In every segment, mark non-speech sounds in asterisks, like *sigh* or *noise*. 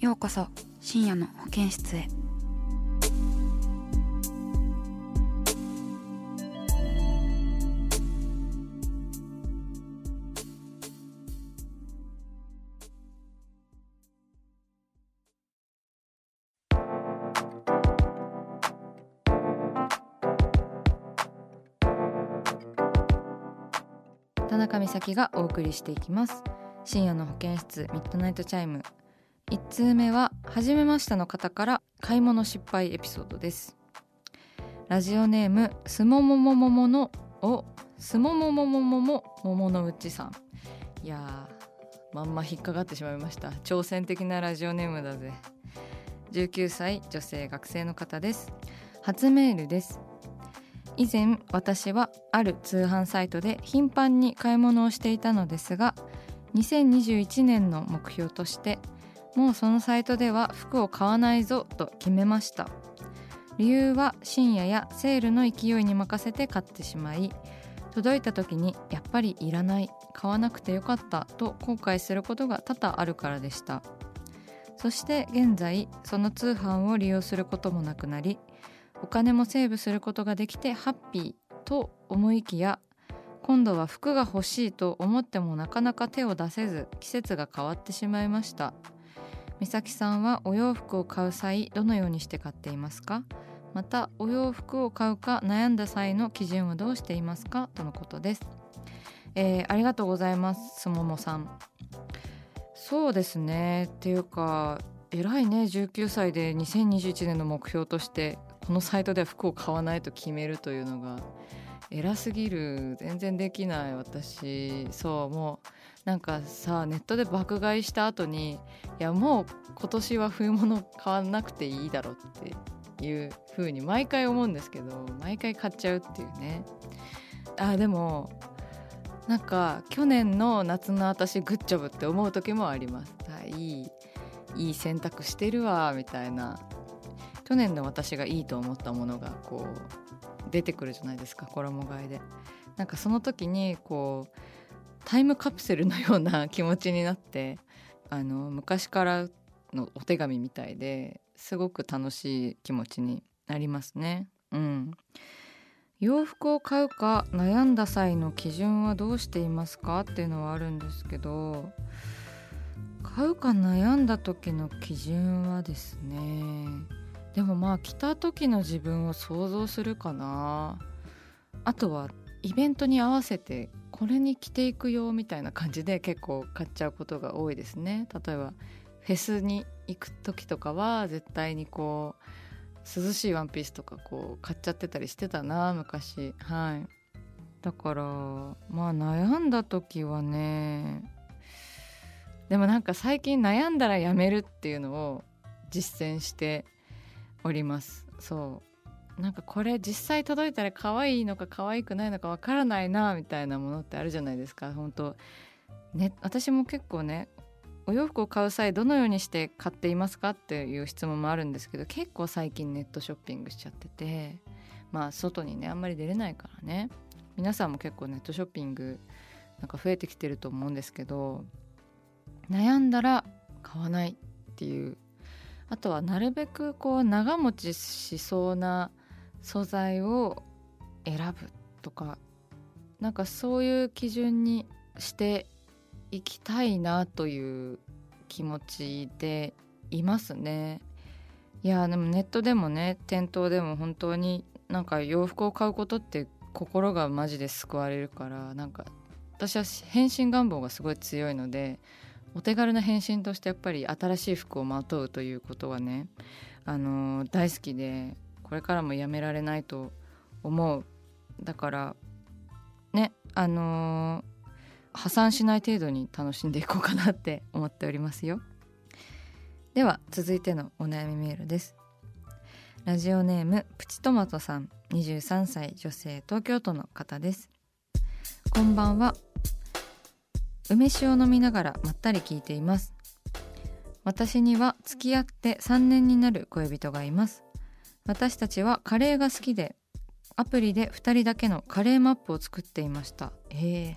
ようこそ深夜の保健室へ。田中美咲がお送りしていきます。深夜の保健室ミッドナイトチャイム。1通目は初めましての方から買い物失敗エピソードです。ラジオネームすももももものをすももももももものうちさん。いやーまんま引っかかってしまいました。挑戦的なラジオネームだぜ。19歳女性学生の方です。初メールです。以前私はある通販サイトで頻繁に買い物をしていたのですが2021年の目標として「もうそのサイトでは服を買わないぞと決めました。理由は深夜やセールの勢いに任せて買ってしまい届いた時にやっぱりいらない買わなくてよかったと後悔することが多々あるからでした。そして現在その通販を利用することもなくなりお金もセーブすることができてハッピーと思いきや今度は服が欲しいと思ってもなかなか手を出せず季節が変わってしまいました。美咲さんはお洋服を買う際どのようにして買っていますか？またお洋服を買うか悩んだ際の基準はどうしていますか？とのことです、えーありがとうございますすももさん。そうですね。っていうか偉いね。19歳で2021年の目標としてこのサイトでは服を買わないと決めるというのが偉すぎる。全然できない私。そうもうなんかさネットで爆買いした後にいやもう今年は冬物買わなくていいだろっていう風に毎回思うんですけど毎回買っちゃうっていうね。あでもなんか去年の夏の私グッジョブって思う時もあります。いいいい選択してるわみたいな。去年の私がいいと思ったものがこう出てくるじゃないですか衣替えで。なんかその時にこうタイムカプセルのような *laughs* 気持ちになってあの昔からのお手紙みたいですごく楽しい気持ちになりますね。うん。洋服を買うか悩んだ際の基準はどうしていますかっていうのはあるんですけど買うか悩んだ時の基準はですねでもまあ着た時の自分を想像するかな。あとはイベントに合わせてこれに着ていくよみたいな感じで結構買っちゃうことが多いですね。例えばフェスに行く時とかは絶対にこう涼しいワンピースとかこう買っちゃってたりしてたな昔。はい。だからまあ悩んだ時はねでもなんか最近悩んだらやめるっていうのを実践しております。そう。なんかこれ実際届いたら可愛いのか可愛くないのかわからないなみたいなものってあるじゃないですか。本当。ね私も結構ねお洋服を買う際どのようにして買っていますかっていう質問もあるんですけど結構最近ネットショッピングしちゃっててまあ外にねあんまり出れないからね。皆さんも結構ネットショッピングなんか増えてきてると思うんですけど悩んだら買わないっていうあとはなるべくこう長持ちしそうな素材を選ぶとかなんかそういう基準にしていきたいなという気持ちでいますね。いやでもネットでもね店頭でも本当になんか洋服を買うことって心がマジで救われるからなんか私は変身願望がすごい強いのでお手軽な変身としてやっぱり新しい服をまとうということはね、あのー、大好きでこれからもやめられないと思う。だからねあのー、破産しない程度に楽しんでいこうかなって思っておりますよ。では続いてのお悩みメールです。ラジオネームプチトマトさん。23歳女性東京都の方です。こんばんは。梅酒を飲みながらまったり聞いています。私には付き合って3年になる恋人がいます。私たちはカレーが好きでアプリで2人だけのカレーマップを作っていました。え。ー、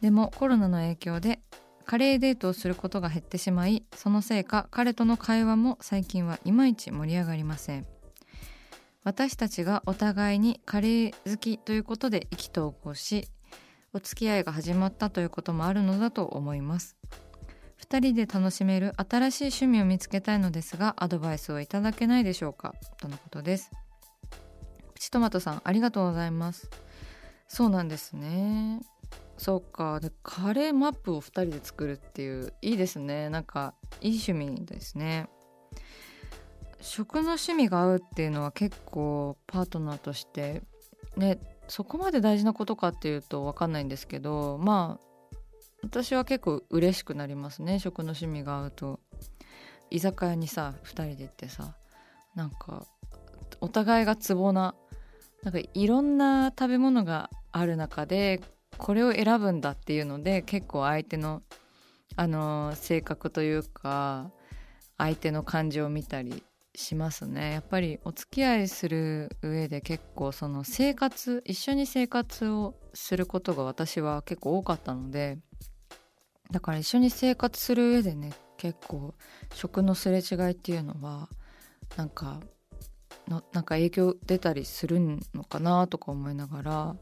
でもコロナの影響でカレーデートをすることが減ってしまいそのせいか彼との会話も最近はいまいち盛り上がりません。私たちがお互いにカレー好きということで意気投合しお付き合いが始まったということもあるのだと思います。2人で楽しめる新しい趣味を見つけたいのですがアドバイスをいただけないでしょうか？とのことです。プチトマトさんありがとうございます。そうなんですね。そうか。でカレーマップを2人で作るっていういいですね。なんかいい趣味ですね。食の趣味が合うっていうのは結構パートナーとしてねそこまで大事なことかっていうと分かんないんですけどまあ私は結構嬉しくなりますね食の趣味が合うと。居酒屋にさ2人で行ってさなんかお互いがツボななんかいろんな食べ物がある中でこれを選ぶんだっていうので結構相手のあの性格というか相手の感情を見たりしますねやっぱりお付き合いする上で結構その生活一緒に生活をすることが私は結構多かったのでだから一緒に生活する上でね結構食のすれ違いっていうのはなんかのなんか影響出たりするのかなとか思いながら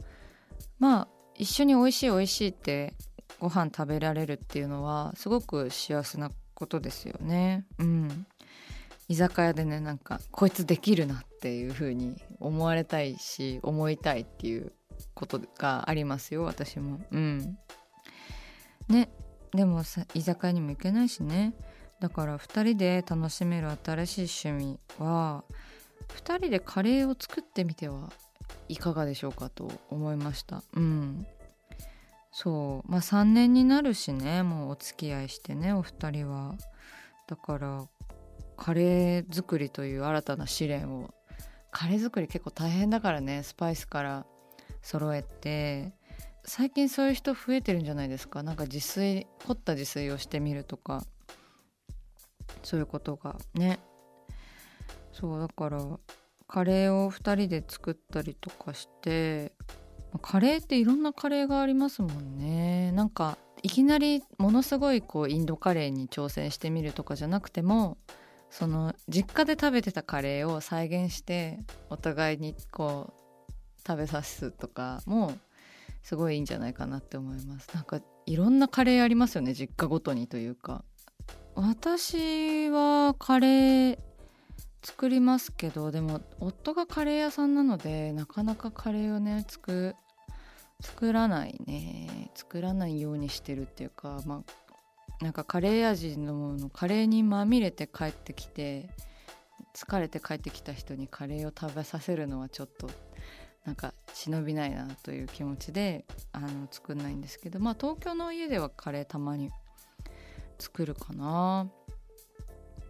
まあ一緒に美味しい美味しいってご飯食べられるっていうのはすごく幸せなことですよね。うん居酒屋でねなんかこいつできるなっていう風に思われたいし思いたいっていうことがありますよ私も。うん。ねでもさ居酒屋にも行けないしね。だから2人で楽しめる新しい趣味は2人でカレーを作ってみてはいかがでしょうかと思いました。うん。そう。まあ3年になるしねもうお付き合いしてねお二人は。だからカレー作りという新たな試練を。カレー作り結構大変だからねスパイスから揃えて。最近そういう人増えてるんじゃないですか？なんか自炊凝った自炊をしてみるとか。そういうことがね。そうだからカレーを2人で作ったりとかして。カレーっていろんなカレーがありますもんね。なんかいきなりものすごいこうインドカレーに挑戦してみるとかじゃなくてもその実家で食べてたカレーを再現してお互いにこう食べさすとかもすごいいいんじゃないかなって思います。なんかいろんなカレーありますよね。実家ごとにというか。私はカレー作りますけどでも夫がカレー屋さんなのでなかなかカレーをね作作らないね。作らないようにしてるっていうかまあなんかカレー味のカレーにまみれて帰ってきて疲れて帰ってきた人にカレーを食べさせるのはちょっとなんか忍びないなという気持ちであの作んないんですけどまあ東京の家ではカレーたまに作るかな。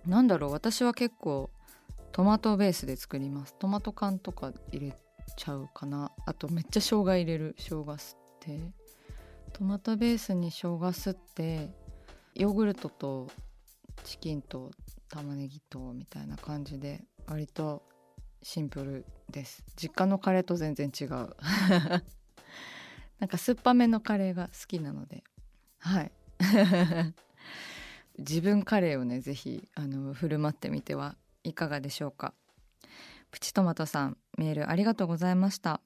何だろう私は結構トマトベースで作ります。トマト缶とか入れちゃうかな。あとめっちゃ生姜入れる生姜吸って。トマトベースに生姜吸ってヨーグルトとチキンと玉ねぎとみたいな感じで割とシンプルです。実家のカレーと全然違う。*laughs* なんか酸っぱめのカレーが好きなので。はい。*laughs* 自分カレーをね是非あの振る舞ってみてはいかがでしょうか。プチトマトさんメールありがとうございました。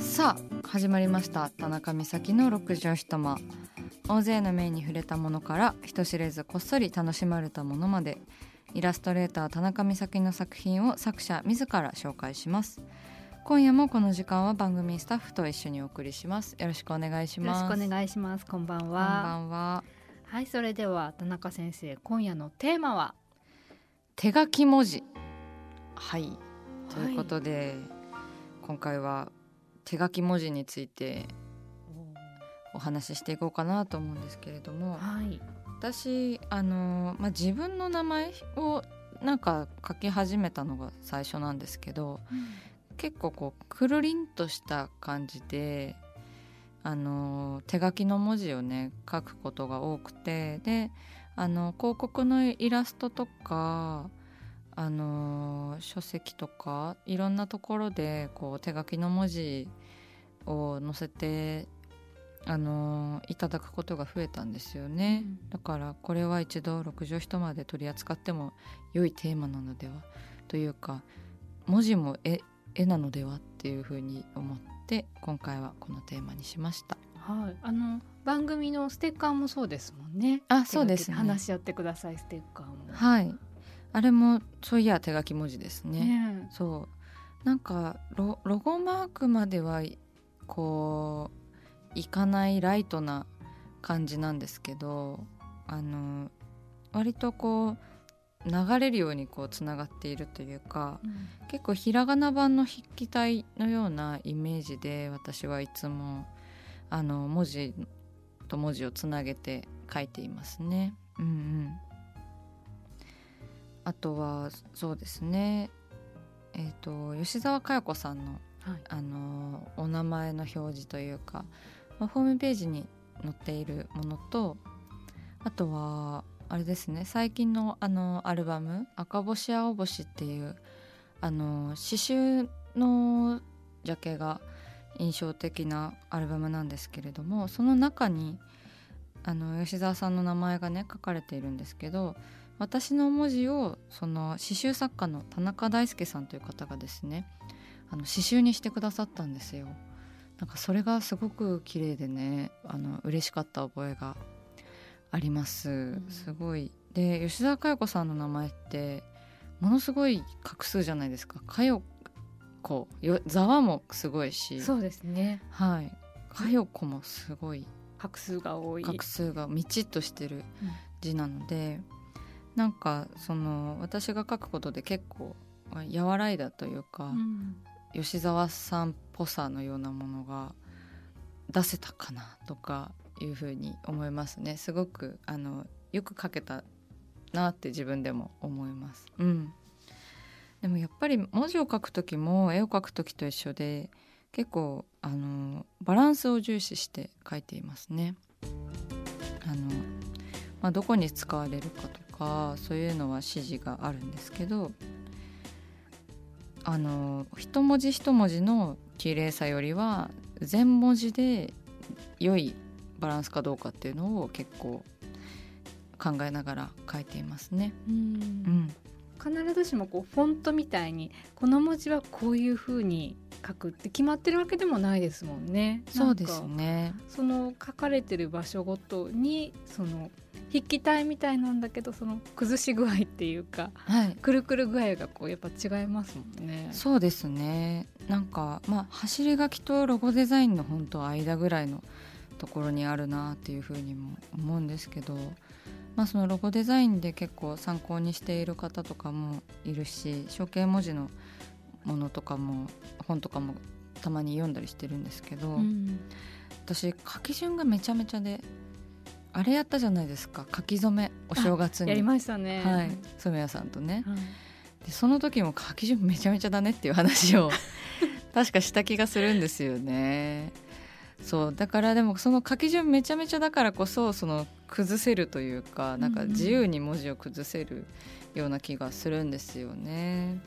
さあ始まりました。田中美咲の六畳一間。大勢の目に触れたものから人知れずこっそり楽しまれたものまで。イラストレーター田中美咲の作品を作者自ら紹介します。今夜もこの時間は番組スタッフと一緒にお送りします。よろしくお願いしよろますしくお願いします。こんばんこんばは。んは。はい、それでは田中先生、今夜のテーマは？手書き文字。はい。ということで、今回は手書き文字についてお話ししていこうかなと思うんですけれどもはい。私あの、まあ、自分の名前をなんか書き始めたのが最初なんですけど結構こうくるりんとした感じであの手書きの文字をね書くことが多くてであの広告のイラストとかあの書籍とかいろんなところでこう手書きの文字を載せてあのいただくことが増えたんですよね、うん。だからこれは一度六畳一間で取り扱っても良いテーマなのではというか文字も絵絵なのではっていうふうに思って今回はこのテーマにしました。はい。あの番組のステッカーもそうですもんね。あそうですね。話し合ってくださいステッカーも。はい。あれもそういや手書き文字ですね。ねそう。なんかロロゴマークまではいこういかないライトな感じなんですけどあの割とこう流れるようにこうつながっているというかうん。結構ひらがな版の筆記体のようなイメージで私はいつもあの文字と文字をつなげて書いていますね。うんうん、あとはそうですね。えっ、と吉澤佳代子さんのはい。あのお名前の表示というか、まあホームページに載っているものとあとはあれですね最近のあのアルバム「赤星青星」っていうあの刺繍のジャケが印象的なアルバムなんですけれどもその中にあの吉澤さんの名前がね書かれているんですけど私の文字をその刺繍作家の田中大輔さんという方がですねあの刺繍にしてくださったんですよ。なんかそれがすごく綺麗でねあの嬉しかった覚えがあります、ん。すごい。で吉澤佳代子さんの名前ってものすごい画数じゃないですか。佳代子よざわもすごいし。そうですね。はい。佳代子もすごい。画数が多い。画数がみちっとしてるうん。字なので、なんかその私が書くことで結構和らいだというか、うん吉澤さんっぽさのようなものが出せたかなとかいうふうに思いますねすごくあのよく書けたなって自分でも思います。うん、でもやっぱり文字を書く時も絵を描く時と一緒で結構あのバランスを重視して書いていますね。あのまあ、どこに使われるかとかそういうのは指示があるんですけどあの一文字一文字の綺麗さよりは全文字で良いバランスかどうかっていうのを結構考えながら書いていますね。うんうん、必ずしもこうフォントみたいにこの文字はこういう風に書くって決まってるわけでもないですもんね。そうですね。その書かれてる場所ごとにその筆記体みたいなんだけどその崩し具合っていうかはい。くるくる具合がこうやっぱ違いますもんね。そうですね。なんかまあ走り書きとロゴデザインの本当間ぐらいのところにあるなっていうふうにも思うんですけど、まあそのロゴデザインで結構参考にしている方とかもいるし、象形文字のものとかも本とかもたまに読んだりしてるんですけど、うん私書き順がめちゃめちゃで。あれやったじゃないですか書き初めお正月にやりましたね。はい染谷さんとねはいでその時も書き順めちゃめちゃだねっていう話を *laughs* 確かした気がするんですよね。そうだからでもその書き順めちゃめちゃだからこそその崩せるというかなんかうんうん自由に文字を崩せるような気がするんですよね。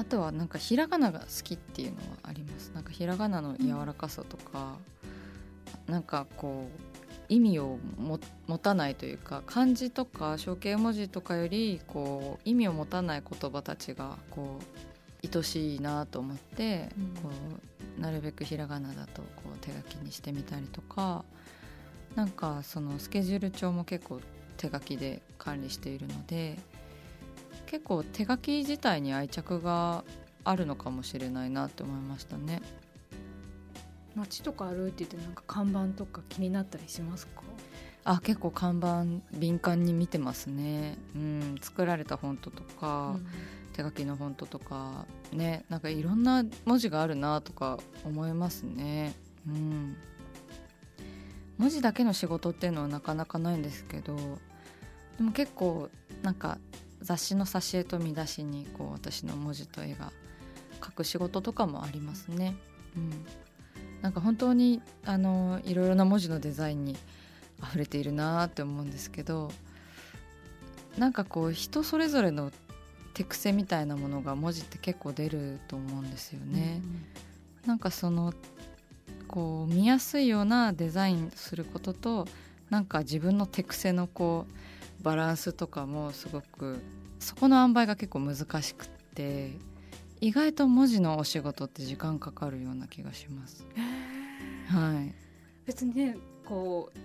あとはなんかひらがなが好きっていうのはあります。なんかひらがなの柔らかさとか、なんかこう意味をも持たないというか漢字とか象形文字とかよりこう意味を持たない言葉たちがこう愛しいなと思って、うんこうなるべくひらがなだとこう手書きにしてみたりとかなんかそのスケジュール帳も結構手書きで管理しているので結構手書き自体に愛着があるのかもしれないなって思いましたね。街とか歩いててなんか看板とか気になったりしますか？あ結構看板敏感に見てますね、うん、作られたフォントとか、うん、手書きのフォントとかねなんかいろんな文字があるなとか思いますね、うん、文字だけの仕事っていうのはなかなかないんですけどでも結構なんか雑誌の挿絵と見出しにこう私の文字と絵が書く仕事とかもありますね。うん、なんか本当にあのいろいろな文字のデザインに溢れているなって思うんですけどなんかこう人それぞれの手癖みたいなものが文字って結構出ると思うんですよね。うん、なんかそのこう見やすいようなデザインすることとなんか自分の手癖のこうバランスとかもすごくそこの塩梅が結構難しくって意外と文字のお仕事って時間かかるような気がします。はい、別にねこう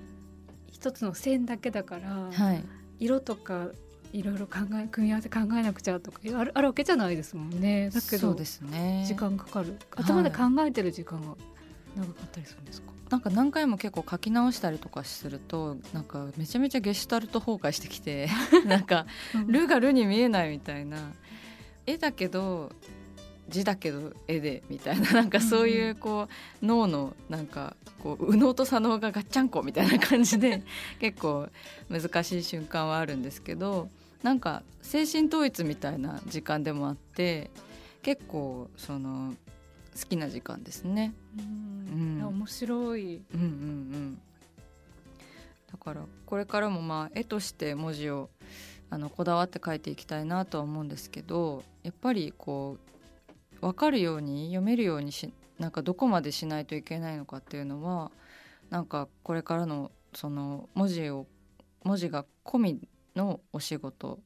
一つの線だけだから、はい、色とかいろいろ考え組み合わせ考えなくちゃとかあるあるわけじゃないですもんね。だけどそうですね。時間かかる。頭で考えてる時間が長かったりするんですか、なんか何回も結構書き直したりとかするとなんかめちゃめちゃゲシュタルト崩壊してきて *laughs* なんか「ル」が「ル」に見えないみたいな。絵だけど字だけど絵でみたいななんかそういうこう脳のなんかこう右脳と左脳がガッチャンコみたいな感じで *laughs* 結構難しい瞬間はあるんですけどなんか精神統一みたいな時間でもあって結構その好きな時間ですね。うん、面白い。うんうんうん。だからこれからもまあ絵として文字をあのこだわって書いていきたいなとは思うんですけどやっぱりこう分かるように読めるようにしなんかどこまでしないといけないのかっていうのはなんかこれからのその文字を文字が込みのお仕事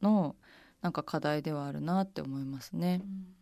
のなんか課題ではあるなって思いますね。うん